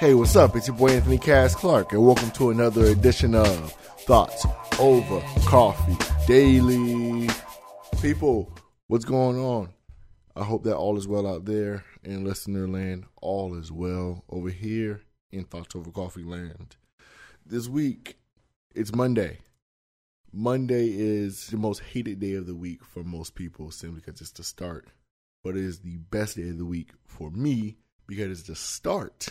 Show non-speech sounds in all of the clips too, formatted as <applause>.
Hey, what's up? It's your boy Anthony Cass Clark, and welcome to another edition of Thoughts Over Coffee Daily. People, what's going on? I hope that all is well out there in listener land. All is well over here in Thoughts Over Coffee land. This week, it's Monday. Monday is the most hated day of the week for most people simply because it's the start. But it is the best day of the week for me because it's the start.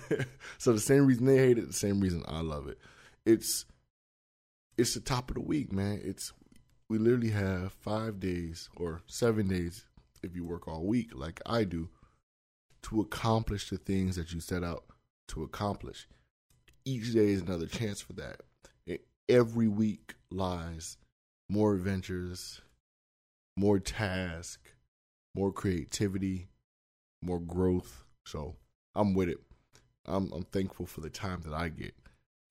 <laughs> so the same reason they hate it, the same reason I love it. It's it's the top of the week, man. It's we literally have five days or seven days if you work all week like I do to accomplish the things that you set out to accomplish. Each day is another chance for that. Every week lies more adventures, more tasks, more creativity, more growth. So I'm with it. I'm, I'm thankful for the time that I get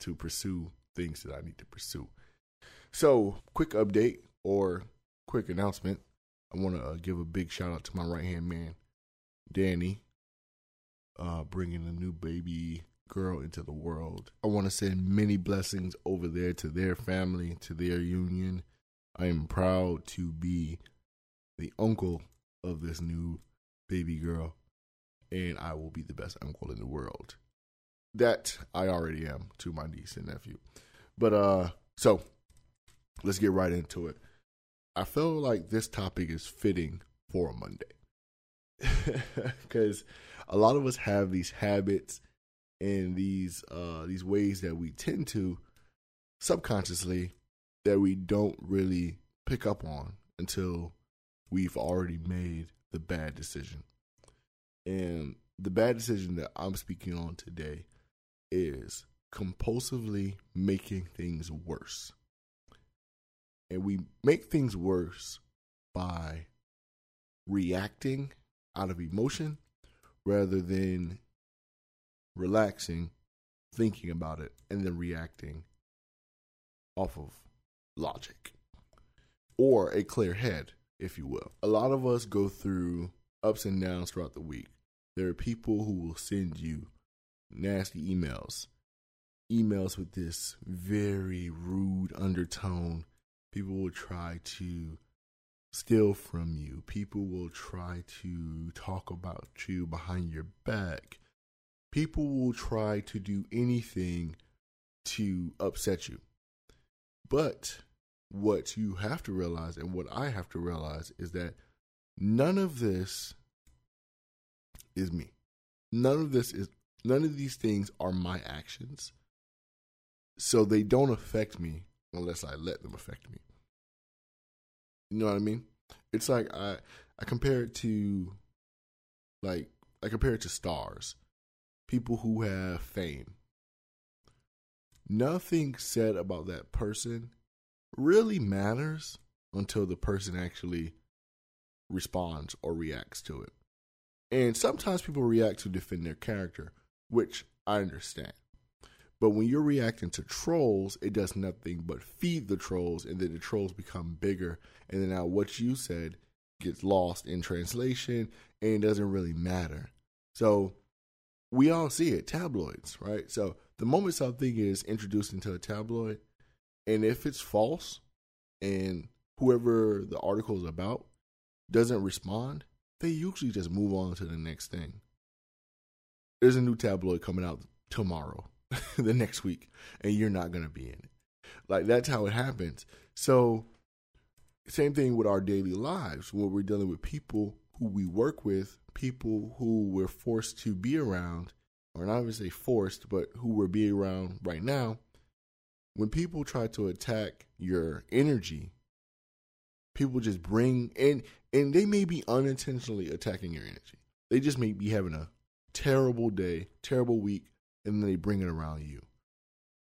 to pursue things that I need to pursue. So, quick update or quick announcement. I want to uh, give a big shout out to my right hand man, Danny, uh, bringing a new baby girl into the world. I want to send many blessings over there to their family, to their union. I am proud to be the uncle of this new baby girl, and I will be the best uncle in the world. That I already am to my niece and nephew. But uh so let's get right into it. I feel like this topic is fitting for a Monday. <laughs> Cuz a lot of us have these habits and these uh these ways that we tend to subconsciously that we don't really pick up on until we've already made the bad decision. And the bad decision that I'm speaking on today is compulsively making things worse. And we make things worse by reacting out of emotion rather than relaxing, thinking about it, and then reacting off of logic or a clear head, if you will. A lot of us go through ups and downs throughout the week. There are people who will send you nasty emails, emails with this very rude undertone. People will try to steal from you. People will try to talk about you behind your back. People will try to do anything to upset you. But what you have to realize and what I have to realize is that none of this is me. None of this is none of these things are my actions. So they don't affect me unless I let them affect me. You know what I mean? It's like I I compare it to like I compare it to stars. People who have fame. Nothing said about that person really matters until the person actually responds or reacts to it. And sometimes people react to defend their character, which I understand. But when you're reacting to trolls, it does nothing but feed the trolls, and then the trolls become bigger. And then now what you said gets lost in translation, and it doesn't really matter. So we all see it tabloids, right? So the moment something is introduced into a tabloid, and if it's false, and whoever the article is about doesn't respond, they usually just move on to the next thing. There's a new tabloid coming out tomorrow, <laughs> the next week, and you're not going to be in it. Like that's how it happens. So, same thing with our daily lives when we're dealing with people who we work with, people who we're forced to be around, or not even say forced, but who we're being around right now. When people try to attack your energy, people just bring and and they may be unintentionally attacking your energy. They just may be having a terrible day, terrible week, and then they bring it around you.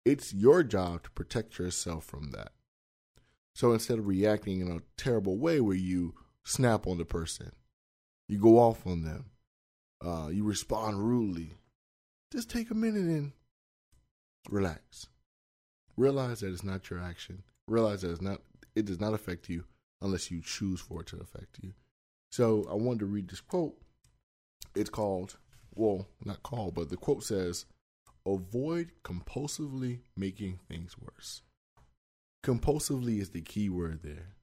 It's your job to protect yourself from that. So instead of reacting in a terrible way where you snap on the person, you go off on them, uh, you respond rudely, just take a minute and relax. Realize that it's not your action. Realize that it's not it does not affect you unless you choose for it to affect you. So I wanted to read this quote It's called, well, not called, but the quote says, avoid compulsively making things worse. Compulsively is the key word there.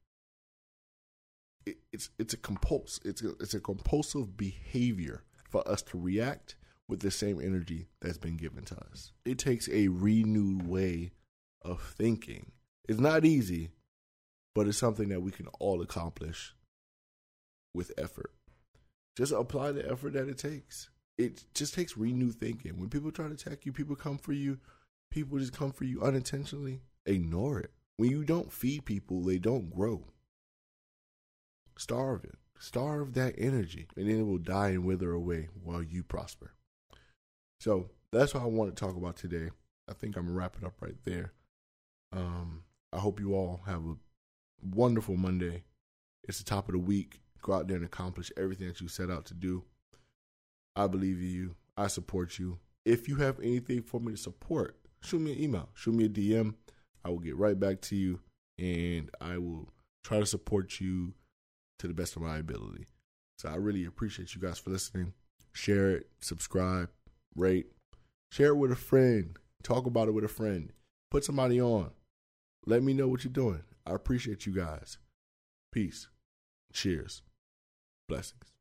It, it's it's a compulse. It's a, it's a compulsive behavior for us to react with the same energy that's been given to us. It takes a renewed way of thinking. It's not easy, but it's something that we can all accomplish with effort. Just apply the effort that it takes. It just takes renewed thinking. When people try to attack you, people come for you, people just come for you unintentionally. Ignore it. When you don't feed people, they don't grow. Starve it. Starve that energy, and then it will die and wither away while you prosper. So that's what I want to talk about today. I think I'm gonna wrap it up right there. Um, I hope you all have a wonderful Monday. It's the top of the week. Go out there and accomplish everything that you set out to do. I believe in you. I support you. If you have anything for me to support, shoot me an email, shoot me a DM. I will get right back to you and I will try to support you to the best of my ability. So I really appreciate you guys for listening. Share it, subscribe, rate, share it with a friend, talk about it with a friend, put somebody on. Let me know what you're doing. I appreciate you guys. Peace. Cheers. Blessings.